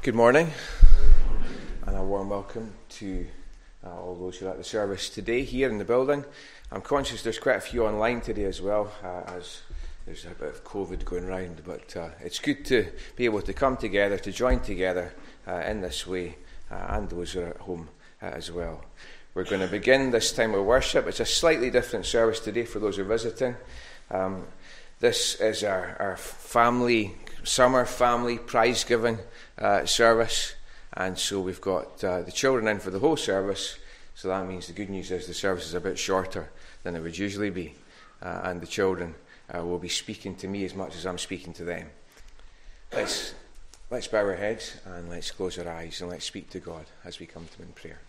Good morning, and a warm welcome to uh, all those who are at the service today here in the building. I'm conscious there's quite a few online today as well, uh, as there's a bit of COVID going around, but uh, it's good to be able to come together, to join together uh, in this way, uh, and those who are at home uh, as well. We're going to begin this time of worship. It's a slightly different service today for those who are visiting. Um, this is our, our family, summer family prize giving uh, service. And so we've got uh, the children in for the whole service. So that means the good news is the service is a bit shorter than it would usually be. Uh, and the children uh, will be speaking to me as much as I'm speaking to them. Let's, let's bow our heads and let's close our eyes and let's speak to God as we come to Him in prayer.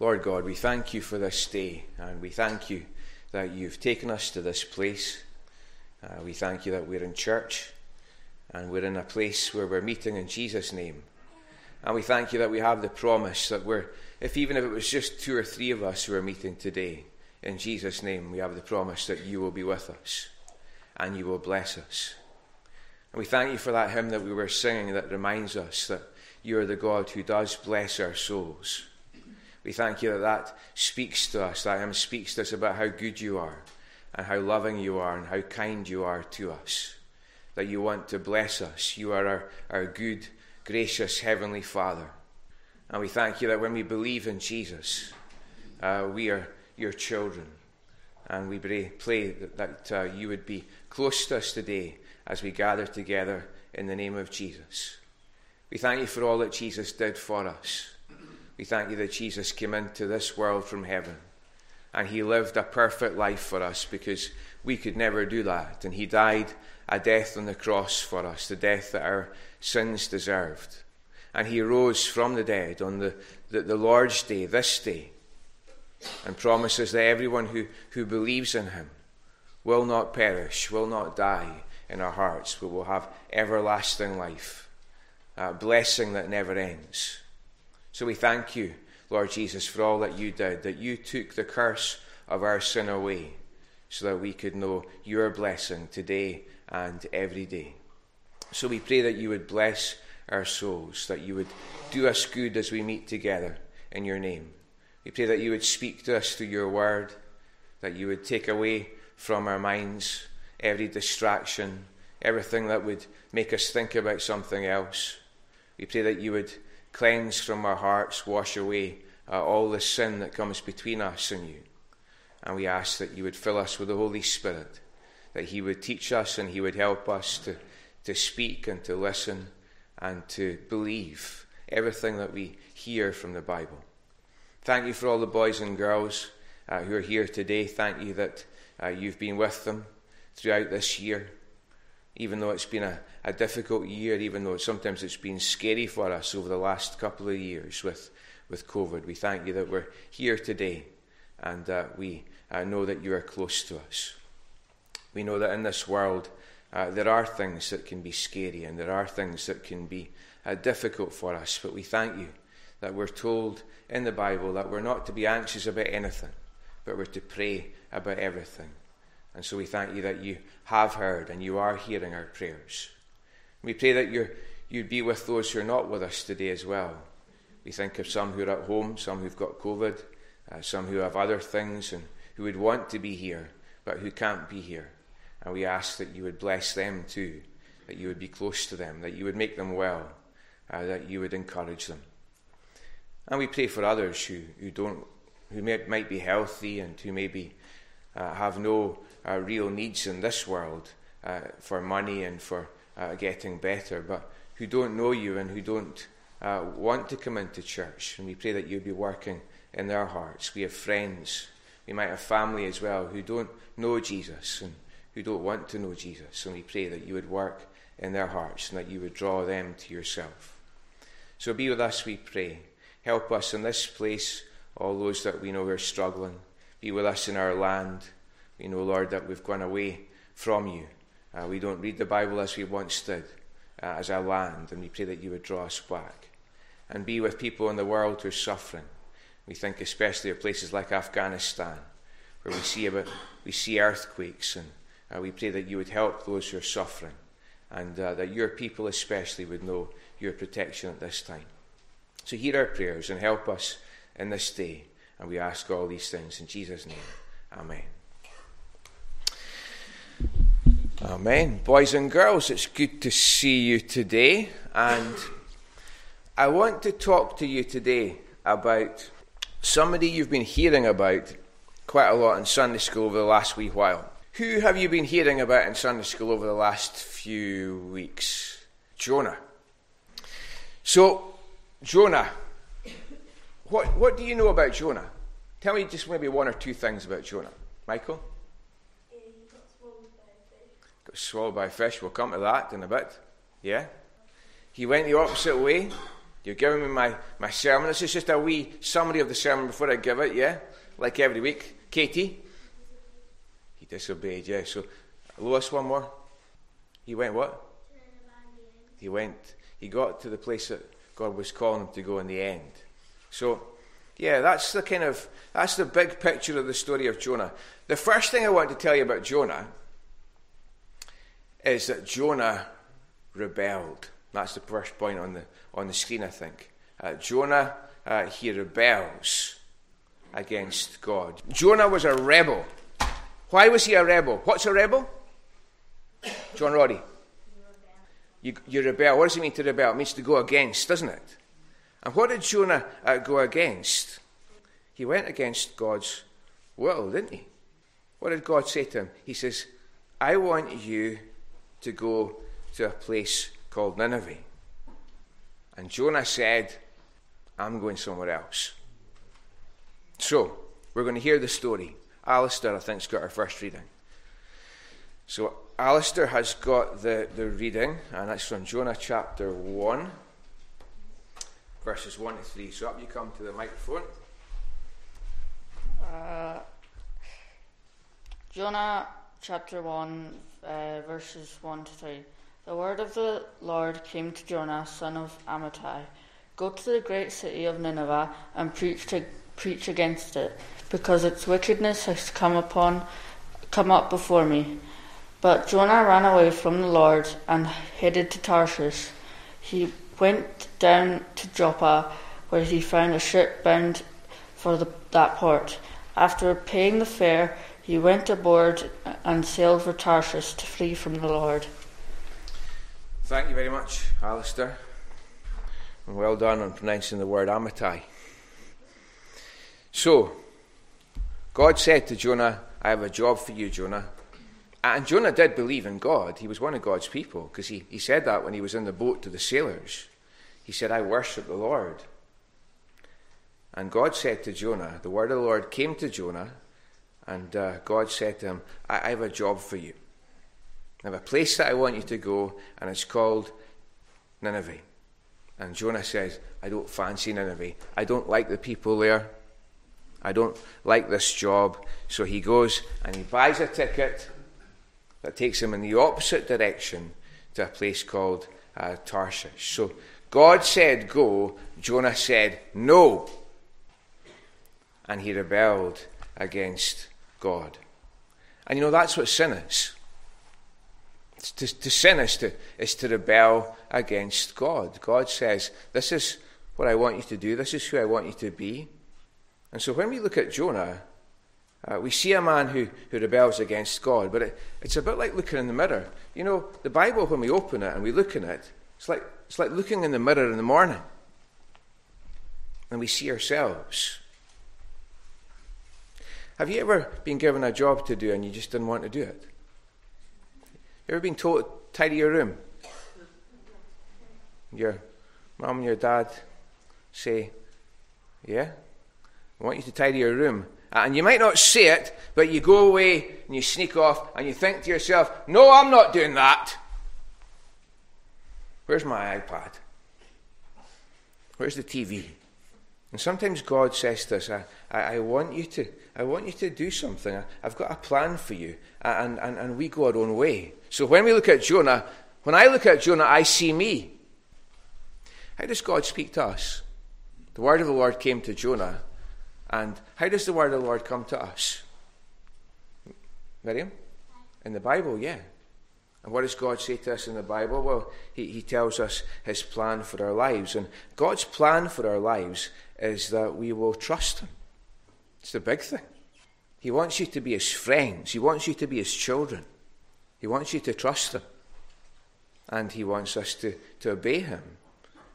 Lord God, we thank you for this day and we thank you that you've taken us to this place. Uh, we thank you that we're in church and we're in a place where we're meeting in Jesus' name. And we thank you that we have the promise that we're, if even if it was just two or three of us who are meeting today, in Jesus' name, we have the promise that you will be with us and you will bless us. And we thank you for that hymn that we were singing that reminds us that you are the God who does bless our souls. We thank you that that speaks to us, that hymn speaks to us about how good you are and how loving you are and how kind you are to us that you want to bless us. You are our, our good, gracious Heavenly Father. And we thank you that when we believe in Jesus, uh, we are your children. And we pray, pray that, that uh, you would be close to us today as we gather together in the name of Jesus. We thank you for all that Jesus did for us. We thank you that Jesus came into this world from heaven and he lived a perfect life for us because we could never do that. And he died a death on the cross for us, the death that our sins deserved. And he rose from the dead on the, the, the Lord's day, this day, and promises that everyone who, who believes in him will not perish, will not die in our hearts, but will have everlasting life, a blessing that never ends. So we thank you, Lord Jesus, for all that you did, that you took the curse of our sin away so that we could know your blessing today and every day. So we pray that you would bless our souls, that you would do us good as we meet together in your name. We pray that you would speak to us through your word, that you would take away from our minds every distraction, everything that would make us think about something else. We pray that you would cleanse from our hearts, wash away uh, all the sin that comes between us and you. And we ask that you would fill us with the Holy Spirit that He would teach us and He would help us to, to speak and to listen and to believe everything that we hear from the Bible. Thank you for all the boys and girls uh, who are here today. Thank you that uh, you've been with them throughout this year. Even though it's been a, a difficult year, even though sometimes it's been scary for us over the last couple of years with, with COVID, we thank you that we're here today and uh, we know that you are close to us. We know that in this world uh, there are things that can be scary and there are things that can be uh, difficult for us, but we thank you that we're told in the Bible that we're not to be anxious about anything, but we're to pray about everything. And so we thank you that you have heard and you are hearing our prayers. We pray that you you'd be with those who are not with us today as well. We think of some who are at home, some who've got COVID, uh, some who have other things and who would want to be here but who can't be here. And we ask that you would bless them too, that you would be close to them, that you would make them well, uh, that you would encourage them. And we pray for others who, who don't, who may, might be healthy and who maybe uh, have no uh, real needs in this world uh, for money and for uh, getting better, but who don't know you and who don't uh, want to come into church. And we pray that you'd be working in their hearts. We have friends, we might have family as well who don't know Jesus and who don't want to know Jesus. And we pray that you would work in their hearts and that you would draw them to yourself. So be with us, we pray. Help us in this place, all those that we know are struggling. Be with us in our land. We know, Lord, that we've gone away from you. Uh, we don't read the Bible as we once did, uh, as our land, and we pray that you would draw us back. And be with people in the world who are suffering. We think especially of places like Afghanistan, where we see about we see earthquakes, and uh, we pray that you would help those who are suffering, and uh, that your people especially would know your protection at this time. So hear our prayers and help us in this day. And we ask all these things in Jesus' name. Amen. Amen. Boys and girls, it's good to see you today. And I want to talk to you today about somebody you've been hearing about quite a lot in Sunday school over the last wee while. Who have you been hearing about in Sunday school over the last few weeks? Jonah. So, Jonah. What, what do you know about Jonah? Tell me just maybe one or two things about Jonah. Michael? got swallowed by a fish. Got swallowed by a fish. We'll come to that in a bit. Yeah? He went the opposite way. You're giving me my, my sermon. This is just a wee summary of the sermon before I give it, yeah? Like every week. Katie? Disobeyed, yeah. So, Lois, one more. He went what? He went, he got to the place that God was calling him to go in the end. So, yeah, that's the kind of, that's the big picture of the story of Jonah. The first thing I want to tell you about Jonah is that Jonah rebelled. That's the first point on the, on the screen, I think. Uh, Jonah, uh, he rebels against God. Jonah was a rebel. Why was he a rebel? What's a rebel? John Roddy. You, you rebel. What does it mean to rebel? It means to go against, doesn't it? And what did Jonah uh, go against? He went against God's will, didn't he? What did God say to him? He says, I want you to go to a place called Nineveh. And Jonah said, I'm going somewhere else. So, we're going to hear the story. Alistair, I think, has got our first reading. So, Alistair has got the, the reading, and that's from Jonah chapter 1, verses 1 to 3. So, up you come to the microphone. Uh, Jonah chapter 1, uh, verses 1 to 3. The word of the Lord came to Jonah, son of Amittai Go to the great city of Nineveh and preach, to, preach against it, because its wickedness has come upon come up before me. But Jonah ran away from the Lord and headed to Tarshish. He went down to Joppa, where he found a ship bound for the, that port. After paying the fare, he went aboard and sailed for Tarshish to flee from the Lord. Thank you very much, Alistair. And well done on pronouncing the word Amittai. So, God said to Jonah, I have a job for you, Jonah. And Jonah did believe in God. He was one of God's people because he, he said that when he was in the boat to the sailors. He said, I worship the Lord. And God said to Jonah, the word of the Lord came to Jonah, and uh, God said to him, I, I have a job for you. I have a place that I want you to go, and it's called Nineveh. And Jonah says, I don't fancy Nineveh. I don't like the people there. I don't like this job. So he goes and he buys a ticket that takes him in the opposite direction to a place called uh, Tarshish. So God said go, Jonah said no. And he rebelled against God. And you know, that's what sin is. To, to sin is to, is to rebel against God. God says, This is what I want you to do, this is who I want you to be. And so when we look at Jonah, uh, we see a man who, who rebels against God, but it, it's a bit like looking in the mirror. You know, the Bible, when we open it and we look in it, it's like, it's like looking in the mirror in the morning. And we see ourselves. Have you ever been given a job to do and you just didn't want to do it? You ever been told to tidy your room? Your mum and your dad say, Yeah, I want you to tidy your room. Uh, and you might not say it, but you go away and you sneak off and you think to yourself, No, I'm not doing that. Where's my iPad? Where's the TV? And sometimes God says to us, I, I, I, want you to, I want you to do something. I, have got a plan for you. And, and, and we go our own way. So when we look at Jonah, when I look at Jonah, I see me. How does God speak to us? The word of the Lord came to Jonah. And how does the word of the Lord come to us? Miriam? In the Bible, yeah. And what does God say to us in the Bible? Well, he, he tells us his plan for our lives. And God's plan for our lives is that we will trust him. It's the big thing. He wants you to be his friends, he wants you to be his children, he wants you to trust him. And he wants us to, to obey him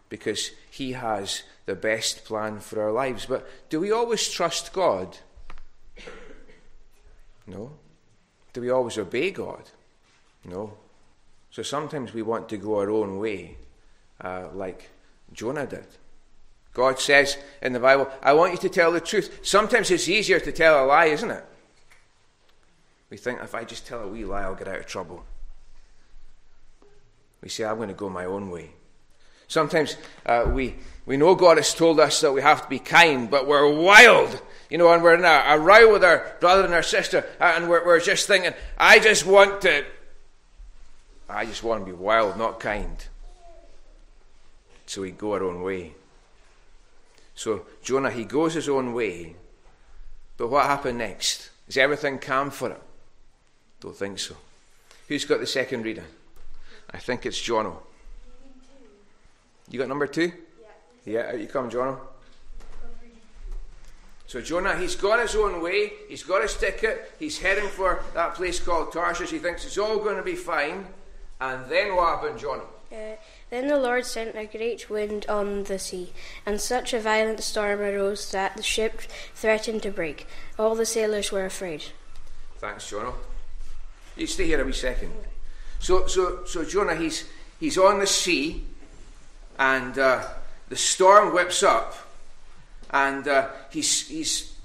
because he has the best plan for our lives. But do we always trust God? No. Do we always obey God? No. So sometimes we want to go our own way, uh, like Jonah did. God says in the Bible, I want you to tell the truth. Sometimes it's easier to tell a lie, isn't it? We think if I just tell a wee lie, I'll get out of trouble. We say, I'm going to go my own way. Sometimes uh, we, we know God has told us that we have to be kind, but we're wild, you know, and we're in a, a row with our brother and our sister, uh, and we're, we're just thinking, I just want to, I just want to be wild, not kind. So we go our own way. So Jonah, he goes his own way. But what happened next? Is everything calm for him? Don't think so. Who's got the second reading? I think it's Jono. You got number two? Yeah. Yeah, out you come, Jonah. So Jonah, he's gone his own way. He's got his ticket. He's heading for that place called Tarshish. He thinks it's all going to be fine. And then what happened, Jonah? Uh, then the Lord sent a great wind on the sea, and such a violent storm arose that the ship threatened to break. All the sailors were afraid. Thanks, Jonah. You stay here a wee second. So, so, so Jonah, he's he's on the sea, and uh, the storm whips up, and uh, he's he's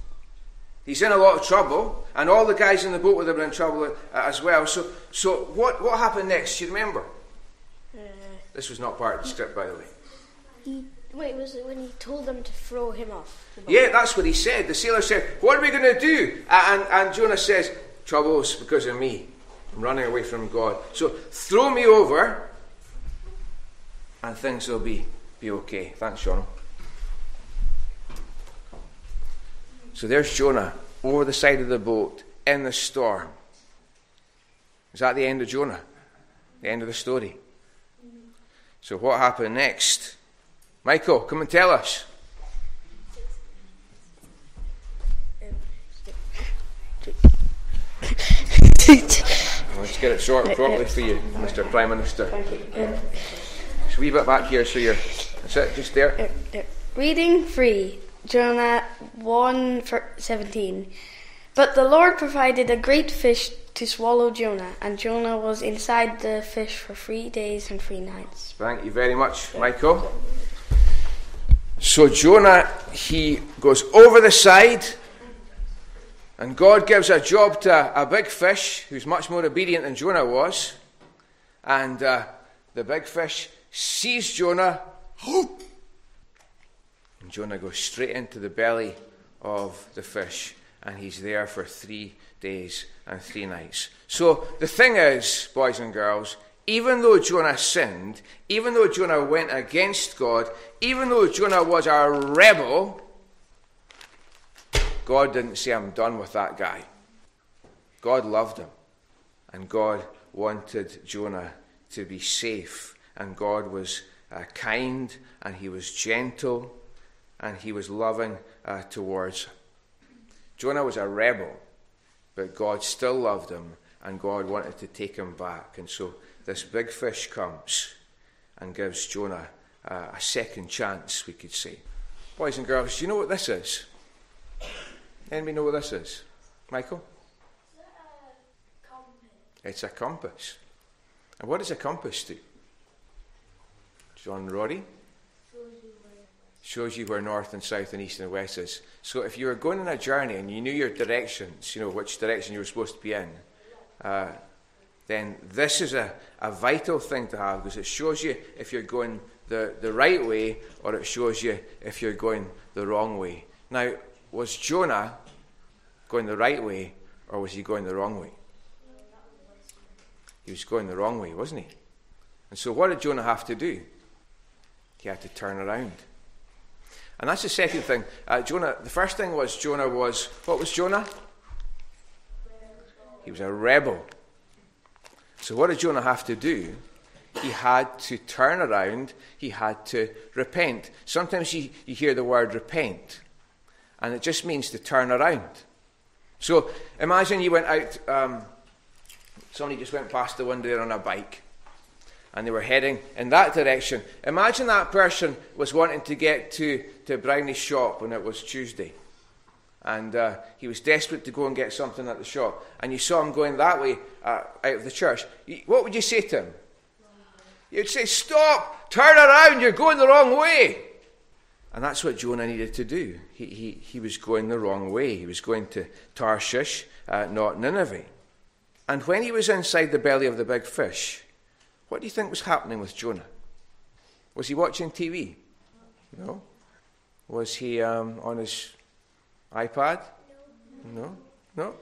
he's in a lot of trouble, and all the guys in the boat with him are in trouble uh, as well. So, so what what happened next? Do you remember? Uh, This was not part of the script, by the way. he, wait, was it when he told them to throw him off? Yeah, that's what he said. The sailor said, What are we going to do? And, and Jonah says, Trouble's because of me. I'm running away from God. So throw me over and things will be, be okay. Thanks, Jonah. So there's Jonah over the side of the boat in the storm. Is that the end of Jonah? The end of the story? So what happened next? Michael, come and tell us. Let's get it sorted properly for you, Mr. Prime Minister. Um, A wee bit back here so you're. That's it, just there. Reading 3, Jonah 1 for 17. But the Lord provided a great fish to swallow Jonah, and Jonah was inside the fish for three days and three nights. Thank you very much, Michael. So Jonah, he goes over the side, and God gives a job to a big fish who's much more obedient than Jonah was. And uh, the big fish sees Jonah, and Jonah goes straight into the belly of the fish, and he's there for three days and three nights. So the thing is, boys and girls, even though Jonah sinned, even though Jonah went against God, even though Jonah was a rebel, God didn't say, I'm done with that guy. God loved him. And God wanted Jonah to be safe. And God was uh, kind and he was gentle and he was loving uh, towards him. Jonah was a rebel, but God still loved him and God wanted to take him back. And so this big fish comes and gives Jonah uh, a second chance, we could say. Boys and girls, do you know what this is? Anybody know what this is? Michael? It's a compass. And what does a compass do? John Roddy? Shows you where north and south and east and west is. So if you were going on a journey and you knew your directions, you know which direction you were supposed to be in, uh, then this is a, a vital thing to have because it shows you if you're going the, the right way or it shows you if you're going the wrong way. Now, was Jonah going the right way or was he going the wrong way? He was going the wrong way, wasn't he? And so, what did Jonah have to do? He had to turn around. And that's the second thing. Uh, Jonah, the first thing was Jonah was, what was Jonah? He was a rebel. So, what did Jonah have to do? He had to turn around, he had to repent. Sometimes you, you hear the word repent, and it just means to turn around. So, imagine you went out, um, somebody just went past the window on a bike, and they were heading in that direction. Imagine that person was wanting to get to, to Brownie's shop when it was Tuesday and uh, he was desperate to go and get something at the shop, and you saw him going that way uh, out of the church, what would you say to him? You'd say, Stop, turn around, you're going the wrong way. And that's what Jonah needed to do. He, he, he was going the wrong way. He was going to Tarshish, uh, not Nineveh. And when he was inside the belly of the big fish, what do you think was happening with Jonah? Was he watching TV? No. Was he um, on his iPad? No. No?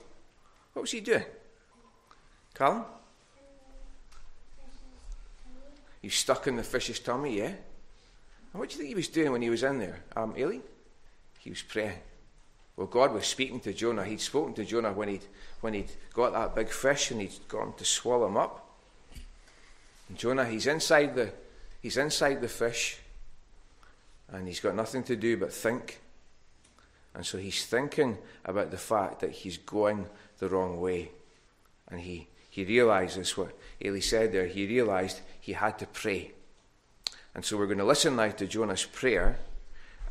What was he doing? Callum? He was stuck in the fish's tummy, yeah? And what do you think he was doing when he was in there? Um, Eilidh? He was praying. Well, God was speaking to Jonah. He'd spoken to Jonah when he'd, when he'd got that big fish and he'd him to swallow him up. Jonah, he's inside the, he's inside the fish and he's got nothing to do but think and so he's thinking about the fact that he's going the wrong way. And he, he realizes what Eilidh said there. He realized he had to pray. And so we're going to listen now to Jonah's prayer.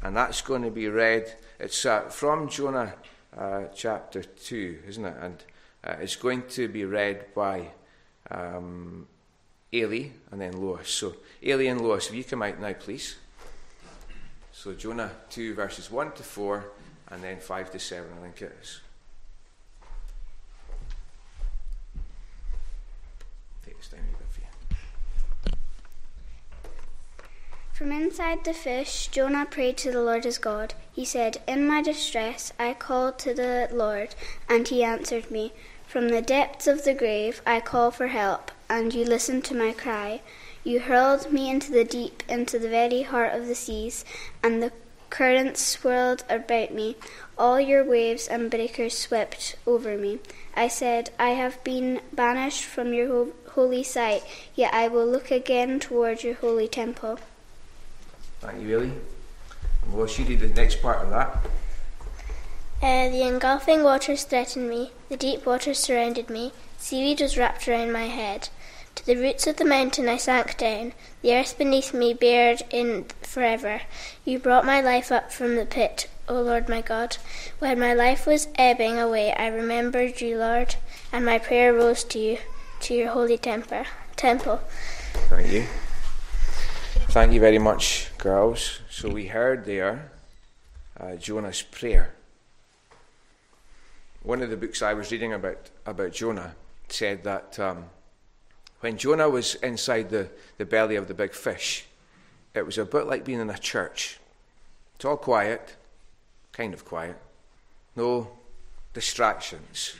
And that's going to be read. It's uh, from Jonah uh, chapter 2, isn't it? And uh, it's going to be read by um, Eilidh and then Lois. So, Eilidh and Lois, if you come out now, please. So, Jonah 2, verses 1 to 4 and then 5 to 7, I think it is. From inside the fish, Jonah prayed to the Lord his God. He said, In my distress I called to the Lord, and he answered me. From the depths of the grave I call for help, and you listened to my cry. You hurled me into the deep, into the very heart of the seas, and the Currents swirled about me, all your waves and breakers swept over me. I said, I have been banished from your holy sight, yet I will look again toward your holy temple. Thank you, Willie. Well, she did the next part of that. Uh, the engulfing waters threatened me, the deep waters surrounded me, seaweed was wrapped around my head. To the roots of the mountain I sank down, the earth beneath me bared in forever. You brought my life up from the pit, O Lord my God. When my life was ebbing away, I remembered you, Lord, and my prayer rose to you, to your holy temper, temple. Thank you. Thank you very much, girls. So we heard there uh, Jonah's prayer. One of the books I was reading about about Jonah said that um, when Jonah was inside the, the belly of the big fish, it was a bit like being in a church. It's all quiet, kind of quiet, no distractions.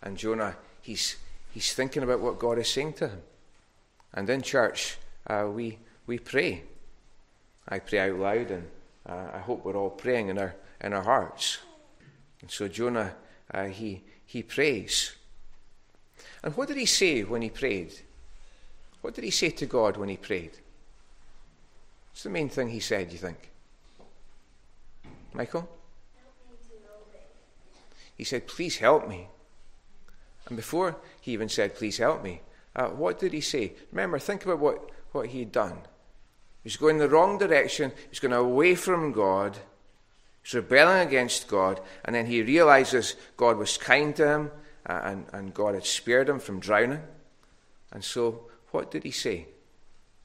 And Jonah, he's, he's thinking about what God is saying to him. And in church, uh, we, we pray. I pray out loud, and uh, I hope we're all praying in our, in our hearts. And so Jonah, uh, he, he prays. And what did he say when he prayed? What did he say to God when he prayed? What's the main thing he said, you think? Michael? He said, Please help me. And before he even said, Please help me, uh, what did he say? Remember, think about what, what he had done. He was going the wrong direction, he was going away from God, he was rebelling against God, and then he realizes God was kind to him and, and God had spared him from drowning. And so, what did he say,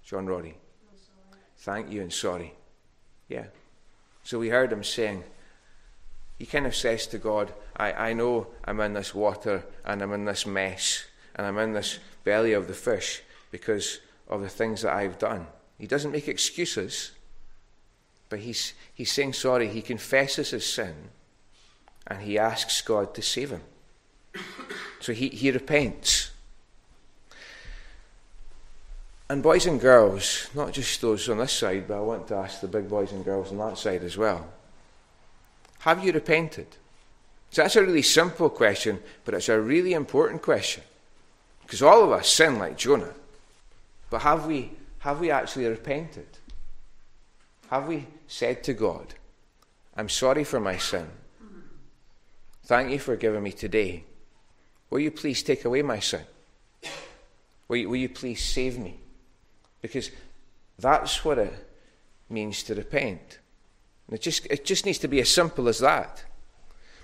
John Roddy? Thank you and sorry. Yeah. So we heard him saying, he kind of says to God, I, I know I'm in this water and I'm in this mess and I'm in this belly of the fish because of the things that I've done. He doesn't make excuses, but he's, he's saying sorry. He confesses his sin and he asks God to save him. So he, he repents. And boys and girls, not just those on this side, but I want to ask the big boys and girls on that side as well. Have you repented? So that's a really simple question, but it's a really important question. Because all of us sin like Jonah. But have we, have we actually repented? Have we said to God, I'm sorry for my sin? Thank you for giving me today. Will you please take away my sin? Will you, will you please save me? Because that's what it means to repent. And it just, it just needs to be as simple as that.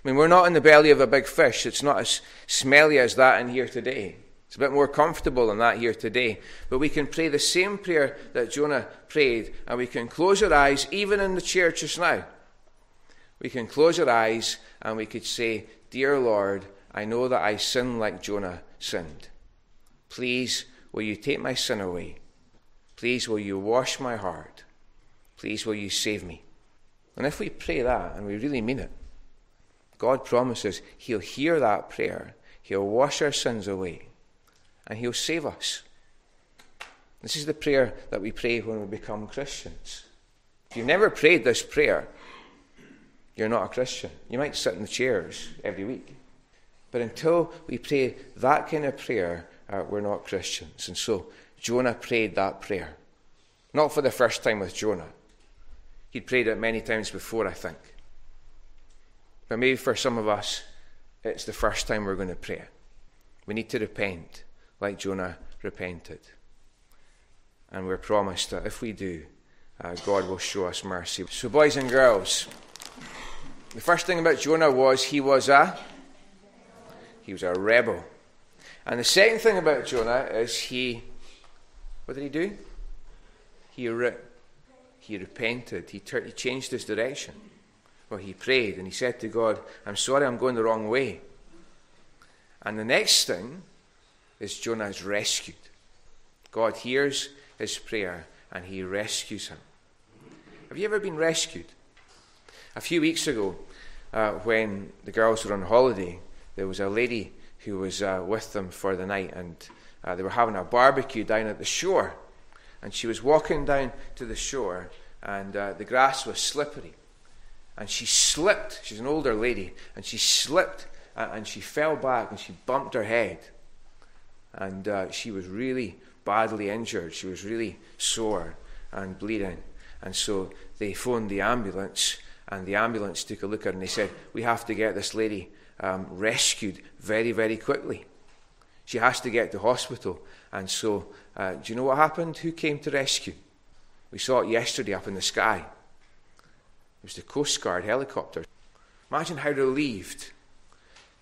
I mean, we're not in the belly of a big fish. It's not as smelly as that in here today. It's a bit more comfortable than that here today. But we can pray the same prayer that Jonah prayed, and we can close our eyes, even in the church just now. We can close our eyes and we could say, Dear Lord, I know that I sin like Jonah sinned. Please, will you take my sin away? Please, will you wash my heart? Please, will you save me? And if we pray that and we really mean it, God promises He'll hear that prayer, He'll wash our sins away, and He'll save us. This is the prayer that we pray when we become Christians. If you've never prayed this prayer, you're not a Christian. You might sit in the chairs every week. But until we pray that kind of prayer, uh, we're not Christians. And so Jonah prayed that prayer. Not for the first time with Jonah. He'd prayed it many times before, I think. But maybe for some of us, it's the first time we're going to pray. We need to repent like Jonah repented. And we're promised that if we do, uh, God will show us mercy. So, boys and girls, the first thing about Jonah was he was a he was a rebel. And the second thing about Jonah is he what did he do? He re- he repented. He, tur- he changed his direction. Well, he prayed and he said to God, I'm sorry I'm going the wrong way. And the next thing is Jonah is rescued. God hears his prayer and he rescues him. Have you ever been rescued? A few weeks ago, uh, when the girls were on holiday, there was a lady who was uh, with them for the night, and uh, they were having a barbecue down at the shore. And she was walking down to the shore, and uh, the grass was slippery. And she slipped. She's an older lady, and she slipped uh, and she fell back and she bumped her head. And uh, she was really badly injured. She was really sore and bleeding. And so they phoned the ambulance, and the ambulance took a look at her and they said, We have to get this lady um, rescued very, very quickly. She has to get to hospital. And so, uh, do you know what happened? Who came to rescue? We saw it yesterday up in the sky. It was the Coast Guard helicopter. Imagine how relieved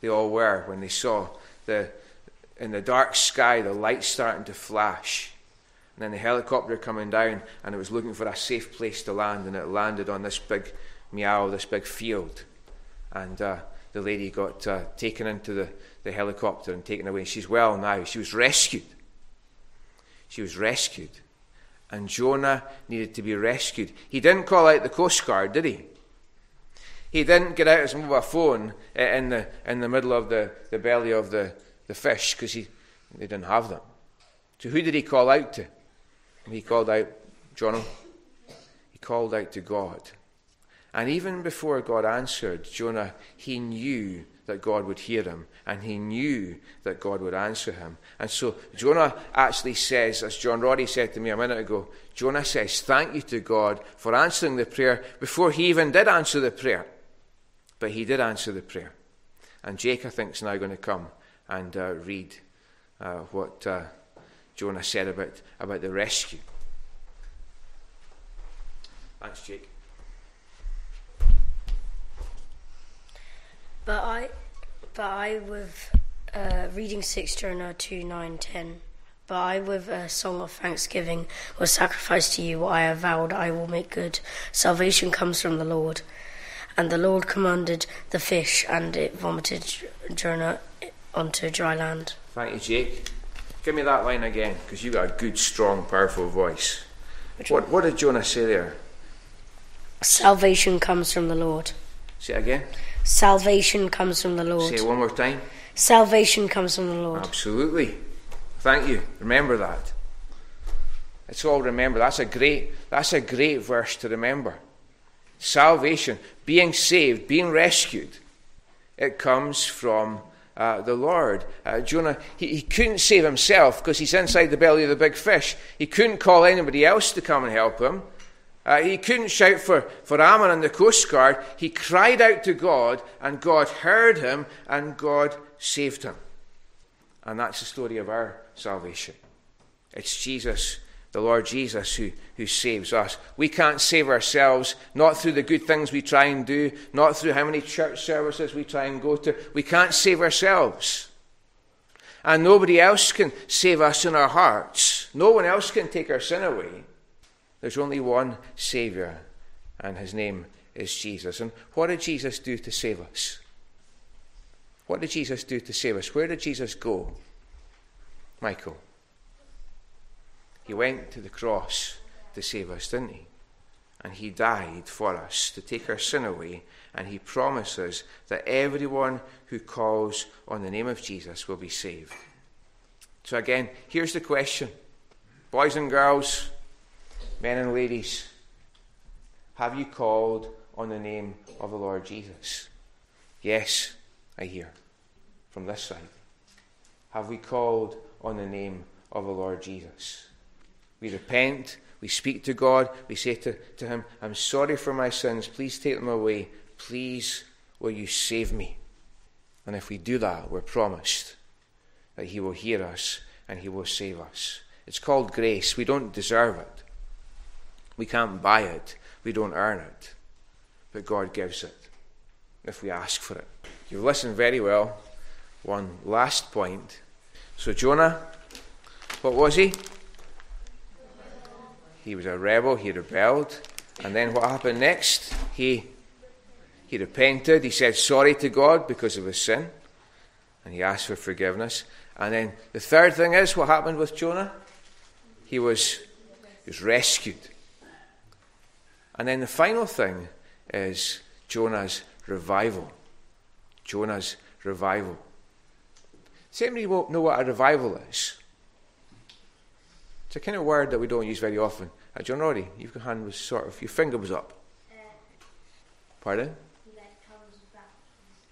they all were when they saw the, in the dark sky the lights starting to flash. And then the helicopter coming down, and it was looking for a safe place to land, and it landed on this big meow, this big field. And uh, the lady got uh, taken into the, the helicopter and taken away. She's well now. She was rescued. She was rescued. And Jonah needed to be rescued. He didn't call out the Coast Guard, did he? He didn't get out his mobile phone in the, in the middle of the, the belly of the, the fish because they didn't have them. So who did he call out to? He called out, Jonah. he called out to God. And even before God answered Jonah, he knew that God would hear him, and he knew that God would answer him. And so Jonah actually says, as John Roddy said to me a minute ago, Jonah says, Thank you to God for answering the prayer before he even did answer the prayer. But he did answer the prayer. And Jake, I think, is now going to come and uh, read uh, what uh, Jonah said about, about the rescue. Thanks, Jake. But I, but I with uh, reading 6 Jonah 2, 9, 10. But I with a song of thanksgiving will sacrifice to you what I have vowed I will make good. Salvation comes from the Lord. And the Lord commanded the fish, and it vomited Jonah onto dry land. Thank you, Jake. Give me that line again, because you've got a good, strong, powerful voice. What, what did Jonah say there? Salvation comes from the Lord. Say it again. Salvation comes from the Lord. Say it one more time. Salvation comes from the Lord. Absolutely. Thank you. Remember that. It's all remember. That's a great that's a great verse to remember. Salvation, being saved, being rescued, it comes from uh, the Lord. Uh, Jonah, he, he couldn't save himself because he's inside the belly of the big fish. He couldn't call anybody else to come and help him. Uh, he couldn't shout for, for Ammon and the Coast Guard. He cried out to God, and God heard him, and God saved him. And that's the story of our salvation. It's Jesus, the Lord Jesus, who, who saves us. We can't save ourselves, not through the good things we try and do, not through how many church services we try and go to. We can't save ourselves. And nobody else can save us in our hearts. No one else can take our sin away. There's only one Saviour, and his name is Jesus. And what did Jesus do to save us? What did Jesus do to save us? Where did Jesus go? Michael. He went to the cross to save us, didn't he? And he died for us to take our sin away. And he promises that everyone who calls on the name of Jesus will be saved. So, again, here's the question Boys and girls, men and ladies, have you called on the name of the Lord Jesus? Yes, I hear from this side. Have we called on the name of the Lord Jesus? We repent, we speak to God, we say to, to Him, I'm sorry for my sins, please take them away. Please, will you save me? And if we do that, we're promised that He will hear us and He will save us. It's called grace. We don't deserve it. We can't buy it. We don't earn it. But God gives it if we ask for it. You've listened very well. One last point. So, Jonah, what was he? He was a rebel, he rebelled. And then what happened next? He, he repented, he said sorry to God because of his sin, and he asked for forgiveness. And then the third thing is what happened with Jonah? He was, he was rescued. And then the final thing is Jonah's revival. Jonah's revival. Does anybody know what a revival is? It's a kind of word that we don't use very often. Uh, John Roddy, your hand was sort of, your finger was up. Pardon?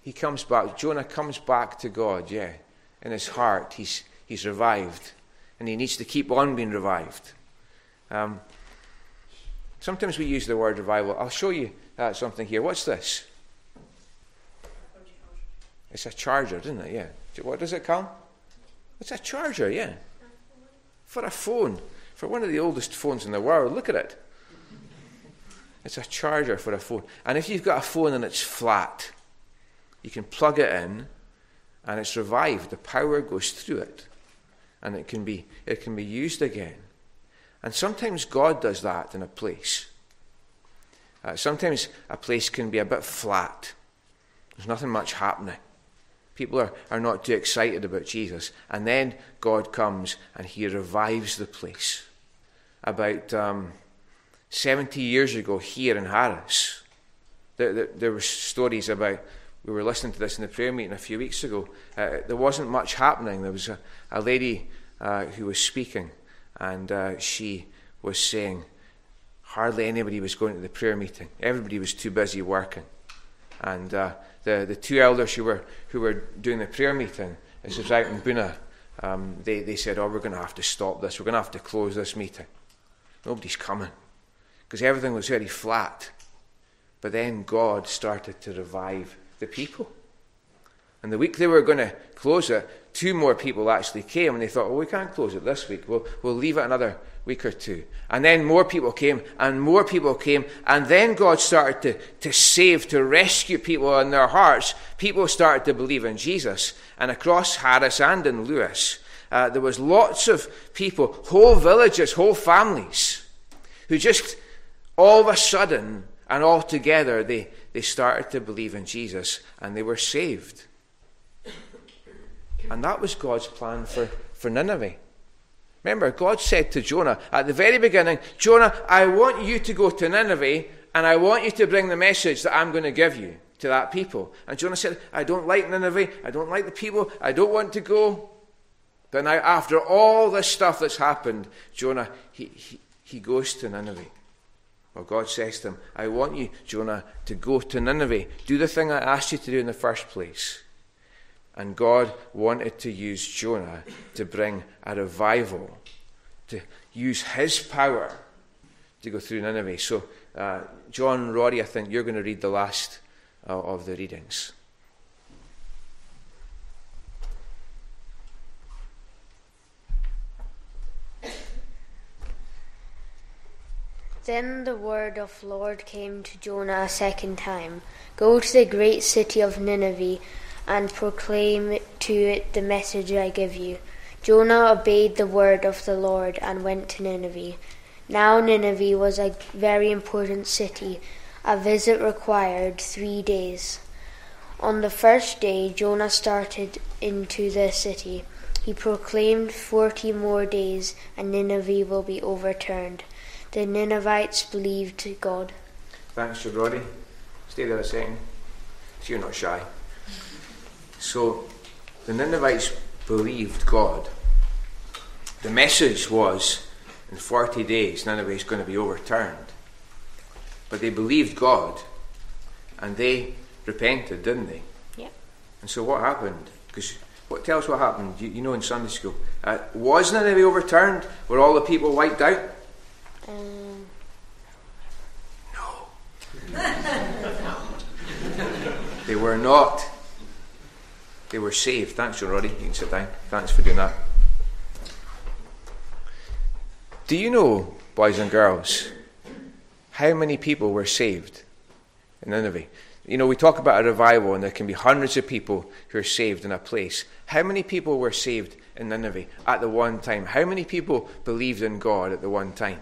He comes back. Jonah comes back to God, yeah. In his heart, he's, he's revived. And he needs to keep on being revived. Um, sometimes we use the word revival. I'll show you uh, something here. What's this? It's a charger, isn't it? Yeah. What does it call? It's a charger, yeah for a phone, for one of the oldest phones in the world. Look at it. It's a charger for a phone. And if you've got a phone and it's flat, you can plug it in and it's revived. The power goes through it and it can be, it can be used again. And sometimes God does that in a place. Uh, sometimes a place can be a bit flat, there's nothing much happening. People are, are not too excited about Jesus. And then God comes and he revives the place. About um, 70 years ago, here in Harris, there, there, there, were stories about, we were listening to this in the prayer meeting a few weeks ago. Uh, there wasn't much happening. There was a, a lady uh, who was speaking, and uh, she was saying, hardly anybody was going to the prayer meeting. Everybody was too busy working. And uh, the, the two elders who were, who were doing the prayer meeting, this was out in Buna, um, they, they said, Oh, we're going to have to stop this. We're going to have to close this meeting. Nobody's coming. Because everything was very flat. But then God started to revive the people. And the week they were going to close it, two more people actually came and they thought, well, we can't close it this week. We'll, we'll leave it another week or two. And then more people came, and more people came, and then God started to, to save, to rescue people in their hearts. People started to believe in Jesus. And across Harris and in Lewis, uh, there was lots of people, whole villages, whole families, who just all of a sudden and all together they, they started to believe in Jesus and they were saved. And that was God's plan for, for Nineveh. Remember, God said to Jonah at the very beginning, Jonah, I want you to go to Nineveh and I want you to bring the message that I'm going to give you to that people. And Jonah said, I don't like Nineveh. I don't like the people. I don't want to go. But now, after all this stuff that's happened, Jonah, he, he, he goes to Nineveh. Well, God says to him, I want you, Jonah, to go to Nineveh. Do the thing I asked you to do in the first place. And God wanted to use Jonah to bring a revival, to use his power to go through Nineveh. So, uh, John, Rory, I think you're going to read the last uh, of the readings. Then the word of Lord came to Jonah a second time Go to the great city of Nineveh and proclaim to it the message I give you. Jonah obeyed the word of the Lord and went to Nineveh. Now, Nineveh was a very important city. A visit required three days. On the first day, Jonah started into the city. He proclaimed forty more days, and Nineveh will be overturned. The Ninevites believed God. Thanks, Roddy. Stay there a second. So you're not shy. So the Ninevites believed God. The message was in 40 days, Nineveh is going to be overturned. But they believed God and they repented, didn't they? Yeah. And so what happened? Because what tell us what happened? You, you know in Sunday school, uh, was Nineveh overturned? Were all the people wiped out? Um, No. they were not. They were saved. Thanks, John Roddy. You can sit down. Thanks for doing that. Do you know, boys and girls, how many people were saved in Nineveh? You know, we talk about a revival and there can be hundreds of people who are saved in a place. How many people were saved in Nineveh at the one time? How many people believed in God at the one time?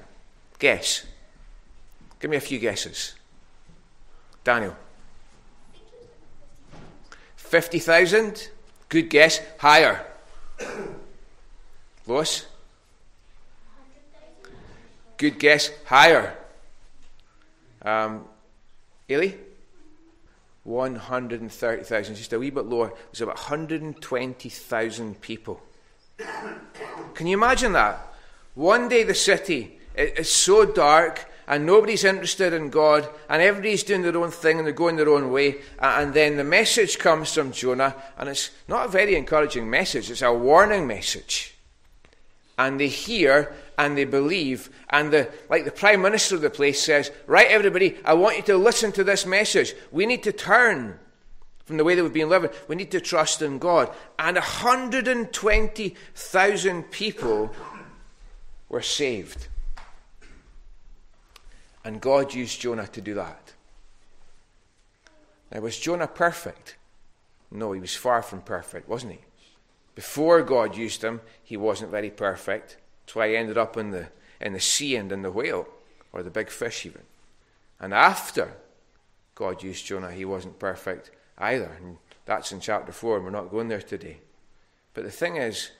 Guess. Give me a few guesses. Daniel. 50,000? Good guess. Higher. Lois? Good guess. Higher. Um, Eilidh? 130,000. Just a wee bit lower. There's about 120,000 people. Can you imagine that? One day the city is so dark and nobody's interested in God, and everybody's doing their own thing and they're going their own way. And then the message comes from Jonah, and it's not a very encouraging message, it's a warning message. And they hear and they believe, and the, like the prime minister of the place says, Right, everybody, I want you to listen to this message. We need to turn from the way that we've been living. We need to trust in God. And 120,000 people were saved. And God used Jonah to do that. Now, was Jonah perfect? No, he was far from perfect, wasn't he? Before God used him, he wasn't very perfect. That's why he ended up in the, in the sea and in the whale, or the big fish, even. And after God used Jonah, he wasn't perfect either. And that's in chapter 4, and we're not going there today. But the thing is,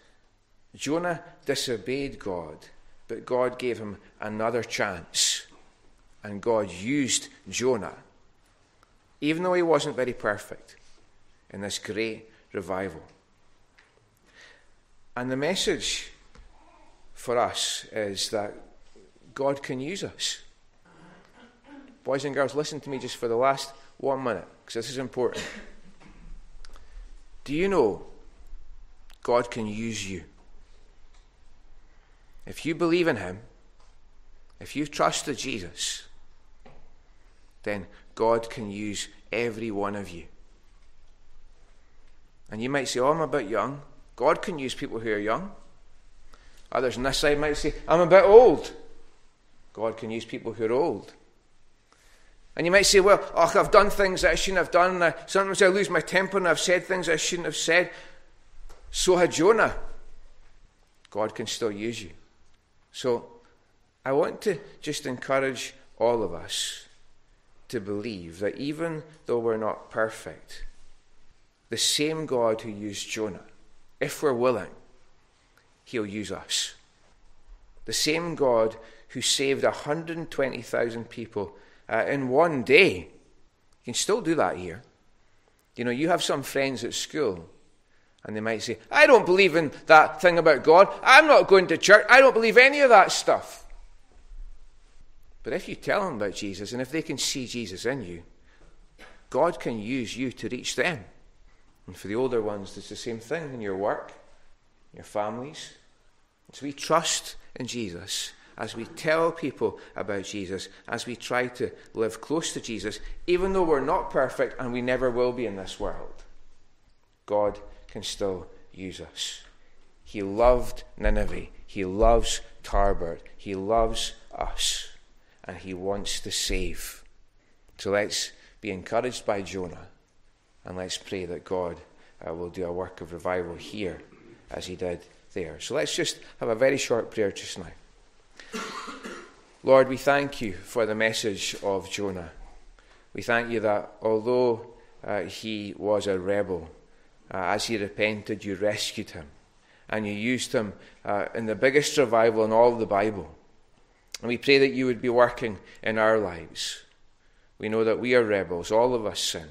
Jonah disobeyed God, but God gave him another chance and God used Jonah, even though he wasn't very perfect, in this great revival. And the message for us is that God can use us. Boys and girls, listen to me just for the last one minute, because this is important. Do you know God can use you? If you believe in Him, if you trust trusted Jesus, then God can use every one of you. And you might say, Oh, I'm a bit young. God can use people who are young. Others on this side might say, I'm a bit old. God can use people who are old. And you might say, Well, oh, I've done things that I shouldn't have done. I, sometimes I lose my temper and I've said things I shouldn't have said. So had Jonah. God can still use you. So I want to just encourage all of us to believe that even though we're not perfect, the same God who used Jonah, if we're willing, he'll use us. The same God who saved 120,000 people uh, in one day, you can still do that here. You know, you have some friends at school, and they might say, I don't believe in that thing about God. I'm not going to church. I don't believe any of that stuff. But if you tell them about Jesus and if they can see Jesus in you, God can use you to reach them. And for the older ones, it's the same thing in your work, your families. So we trust in Jesus, as we tell people about Jesus, as we try to live close to Jesus, even though we're not perfect and we never will be in this world, God can still use us. He loved Nineveh. He loves Tarbert. He loves us. And he wants to save. So let's be encouraged by Jonah and let's pray that God uh, will do a work of revival here as he did there. So let's just have a very short prayer just now. Lord, we thank you for the message of Jonah. We thank you that although uh, he was a rebel, uh, as he repented, you rescued him and you used him uh, in the biggest revival in all of the Bible. And we pray that you would be working in our lives. We know that we are rebels, all of us sin.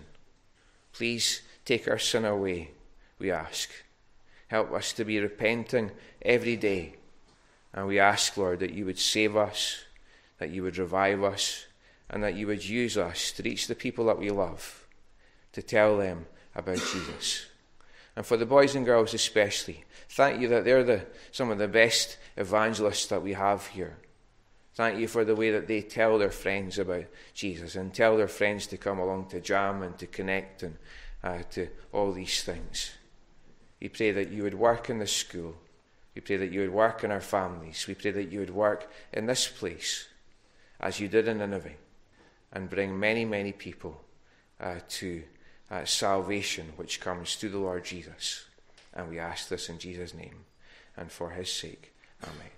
Please take our sin away, we ask. Help us to be repenting every day. And we ask, Lord, that you would save us, that you would revive us, and that you would use us to reach the people that we love, to tell them about Jesus. And for the boys and girls especially, thank you that they're the, some of the best evangelists that we have here. Thank you for the way that they tell their friends about Jesus and tell their friends to come along to jam and to connect and uh, to all these things. We pray that you would work in the school. We pray that you would work in our families. We pray that you would work in this place as you did in Nineveh and bring many, many people uh, to uh, salvation which comes through the Lord Jesus. And we ask this in Jesus' name and for his sake. Amen.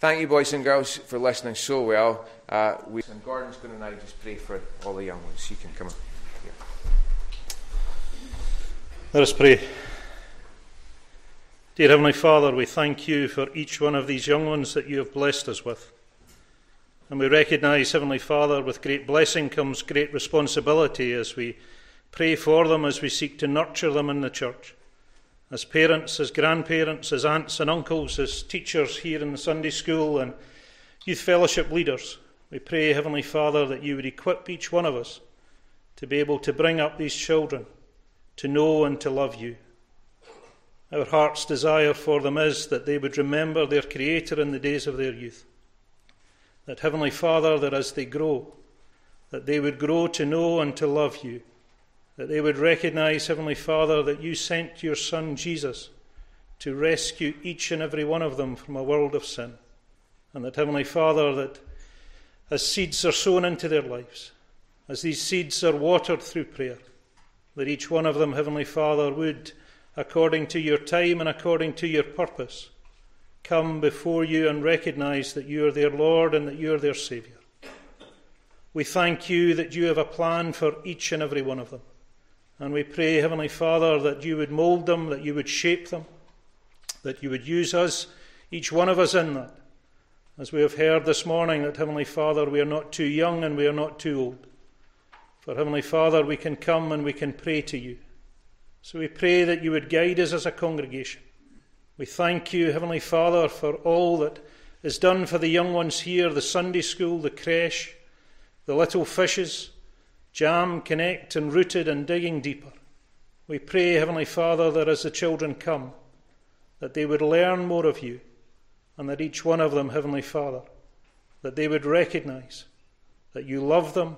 Thank you, boys and girls, for listening so well. Uh, we, and Gordon's going to now just pray for all the young ones. You can come up here. Let us pray. Dear Heavenly Father, we thank you for each one of these young ones that you have blessed us with. And we recognize, Heavenly Father, with great blessing comes great responsibility as we pray for them, as we seek to nurture them in the church as parents, as grandparents, as aunts and uncles, as teachers here in the Sunday school and youth fellowship leaders. We pray, Heavenly Father, that you would equip each one of us to be able to bring up these children to know and to love you. Our heart's desire for them is that they would remember their Creator in the days of their youth. That, Heavenly Father, that as they grow, that they would grow to know and to love you that they would recognize, Heavenly Father, that you sent your Son Jesus to rescue each and every one of them from a world of sin. And that, Heavenly Father, that as seeds are sown into their lives, as these seeds are watered through prayer, that each one of them, Heavenly Father, would, according to your time and according to your purpose, come before you and recognize that you are their Lord and that you are their Saviour. We thank you that you have a plan for each and every one of them. And we pray, Heavenly Father, that you would mould them, that you would shape them, that you would use us, each one of us in that. As we have heard this morning, that Heavenly Father, we are not too young and we are not too old. For Heavenly Father, we can come and we can pray to you. So we pray that you would guide us as a congregation. We thank you, Heavenly Father, for all that is done for the young ones here the Sunday school, the creche, the little fishes Jam, connect, and rooted and digging deeper. We pray, Heavenly Father, that as the children come, that they would learn more of you, and that each one of them, Heavenly Father, that they would recognize that you love them,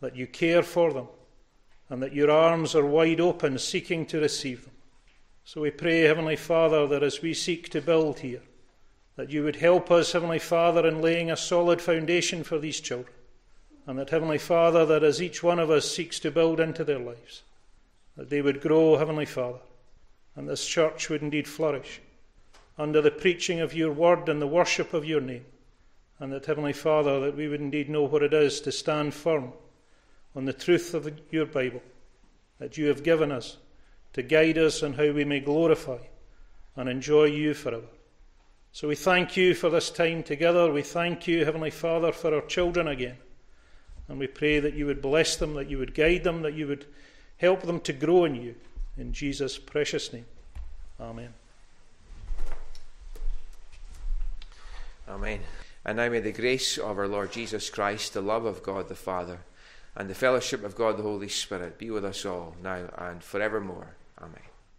that you care for them, and that your arms are wide open seeking to receive them. So we pray, Heavenly Father, that as we seek to build here, that you would help us, Heavenly Father, in laying a solid foundation for these children. And that, Heavenly Father, that as each one of us seeks to build into their lives, that they would grow, Heavenly Father, and this church would indeed flourish under the preaching of your word and the worship of your name. And that, Heavenly Father, that we would indeed know what it is to stand firm on the truth of your Bible that you have given us to guide us in how we may glorify and enjoy you forever. So we thank you for this time together. We thank you, Heavenly Father, for our children again. And we pray that you would bless them, that you would guide them, that you would help them to grow in you. In Jesus' precious name. Amen. Amen. And now may the grace of our Lord Jesus Christ, the love of God the Father, and the fellowship of God the Holy Spirit be with us all now and forevermore. Amen.